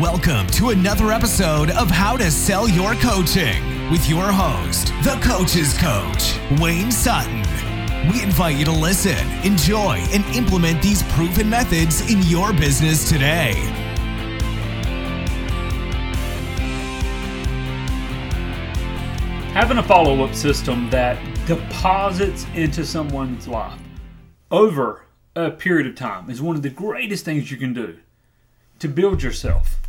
Welcome to another episode of How to Sell Your Coaching with your host, the Coach's Coach, Wayne Sutton. We invite you to listen, enjoy, and implement these proven methods in your business today. Having a follow up system that deposits into someone's life over a period of time is one of the greatest things you can do to build yourself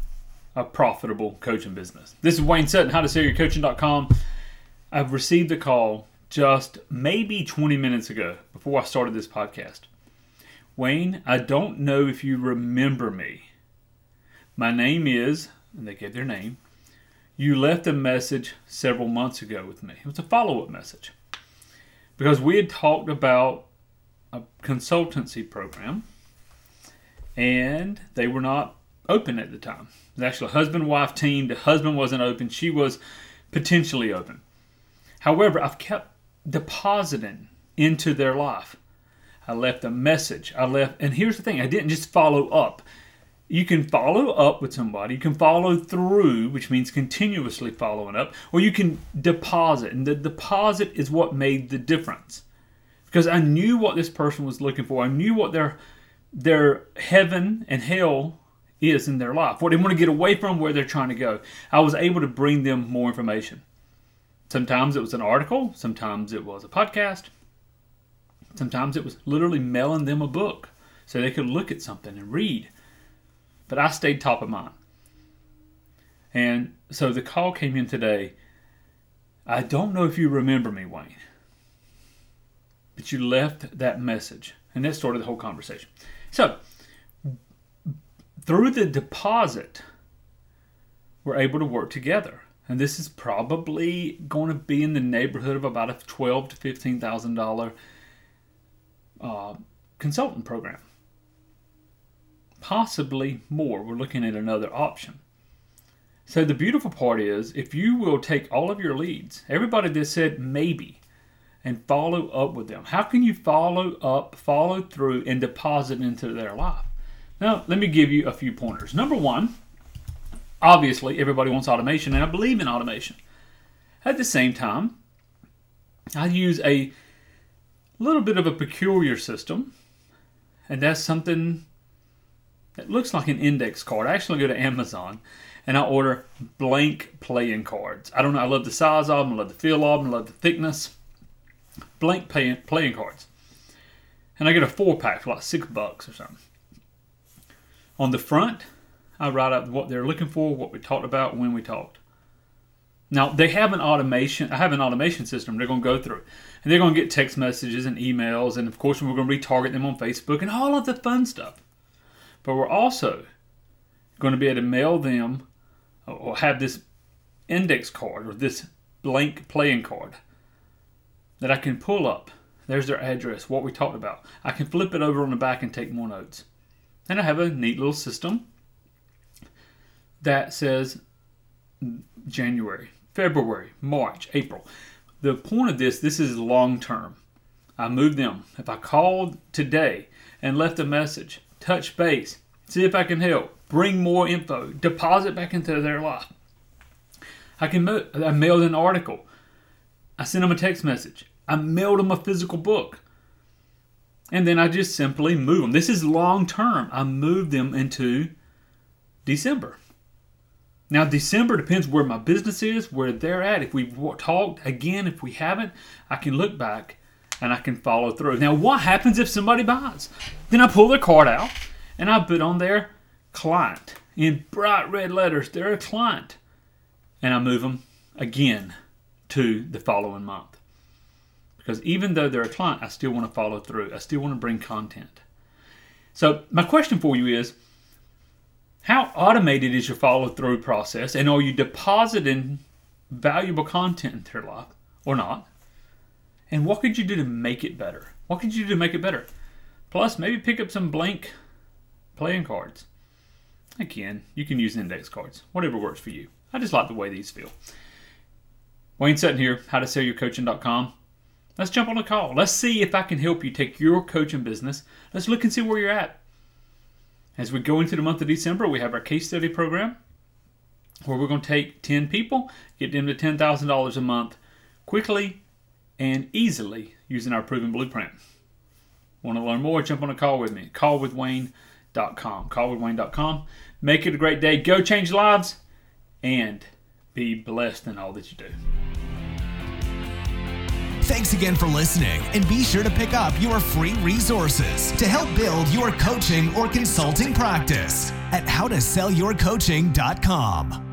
a profitable coaching business. This is Wayne Sutton, how to sell your coaching.com. I've received a call just maybe 20 minutes ago before I started this podcast. Wayne, I don't know if you remember me. My name is, and they gave their name. You left a message several months ago with me. It was a follow up message because we had talked about a consultancy program and they were not open at the time. It was actually a husband wife team. The husband wasn't open, she was potentially open. However, I've kept depositing into their life. I left a message. I left, and here's the thing I didn't just follow up. You can follow up with somebody, you can follow through, which means continuously following up, or you can deposit. And the deposit is what made the difference. Because I knew what this person was looking for. I knew what their their heaven and hell is in their life, what they want to get away from, where they're trying to go. I was able to bring them more information. Sometimes it was an article, sometimes it was a podcast, sometimes it was literally mailing them a book so they could look at something and read. But I stayed top of mind. And so the call came in today. I don't know if you remember me, Wayne, but you left that message. And that started the whole conversation. So through the deposit, we're able to work together. And this is probably going to be in the neighborhood of about a twelve to fifteen thousand dollar uh, consultant program, possibly more. We're looking at another option. So the beautiful part is, if you will take all of your leads, everybody that said maybe, and follow up with them. How can you follow up, follow through, and deposit into their life? Now, let me give you a few pointers. Number one, obviously, everybody wants automation, and I believe in automation. At the same time, I use a little bit of a peculiar system, and that's something that looks like an index card. I actually go to Amazon and I order blank playing cards. I don't know, I love the size of them, I love the feel of them, I love the thickness. Blank playing, cards. And I get a four pack for like six bucks or something. On the front, I write up what they're looking for, what we talked about when we talked. Now they have an automation. I have an automation system. They're going to go through, and they're going to get text messages and emails, and of course we're going to retarget them on Facebook and all of the fun stuff. But we're also going to be able to mail them or have this index card or this blank playing card that I can pull up. There's their address, what we talked about. I can flip it over on the back and take more notes. And I have a neat little system that says January, February, March, April. The point of this, this is long term. I move them. If I called today and left a message, touch base, see if I can help, bring more info, deposit back into their life. I can I mailed an article. I sent them a text message. I mailed them a physical book. And then I just simply move them. This is long term. I move them into December. Now, December depends where my business is, where they're at. If we've talked, again, if we haven't, I can look back and I can follow through. Now, what happens if somebody buys? Then I pull their card out and I put on their client in bright red letters. They're a client. And I move them again to the following month. Because even though they're a client, I still want to follow through. I still want to bring content. So, my question for you is how automated is your follow through process? And are you depositing valuable content into their life or not? And what could you do to make it better? What could you do to make it better? Plus, maybe pick up some blank playing cards. Again, you can use index cards, whatever works for you. I just like the way these feel. Wayne Sutton here, how Let's jump on a call. Let's see if I can help you take your coaching business. Let's look and see where you're at. As we go into the month of December, we have our case study program where we're going to take 10 people, get them to $10,000 a month quickly and easily using our proven blueprint. Want to learn more? Jump on a call with me. Callwithwayne.com. Callwithwayne.com. Make it a great day. Go change lives and be blessed in all that you do. Thanks again for listening, and be sure to pick up your free resources to help build your coaching or consulting practice at howtosellyourcoaching.com.